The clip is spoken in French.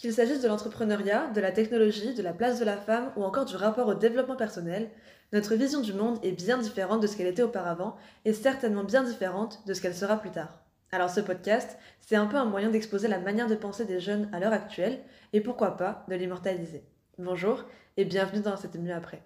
Qu'il s'agisse de l'entrepreneuriat, de la technologie, de la place de la femme ou encore du rapport au développement personnel, notre vision du monde est bien différente de ce qu'elle était auparavant et certainement bien différente de ce qu'elle sera plus tard. Alors ce podcast, c'est un peu un moyen d'exposer la manière de penser des jeunes à l'heure actuelle et pourquoi pas de l'immortaliser. Bonjour et bienvenue dans cette mieux après.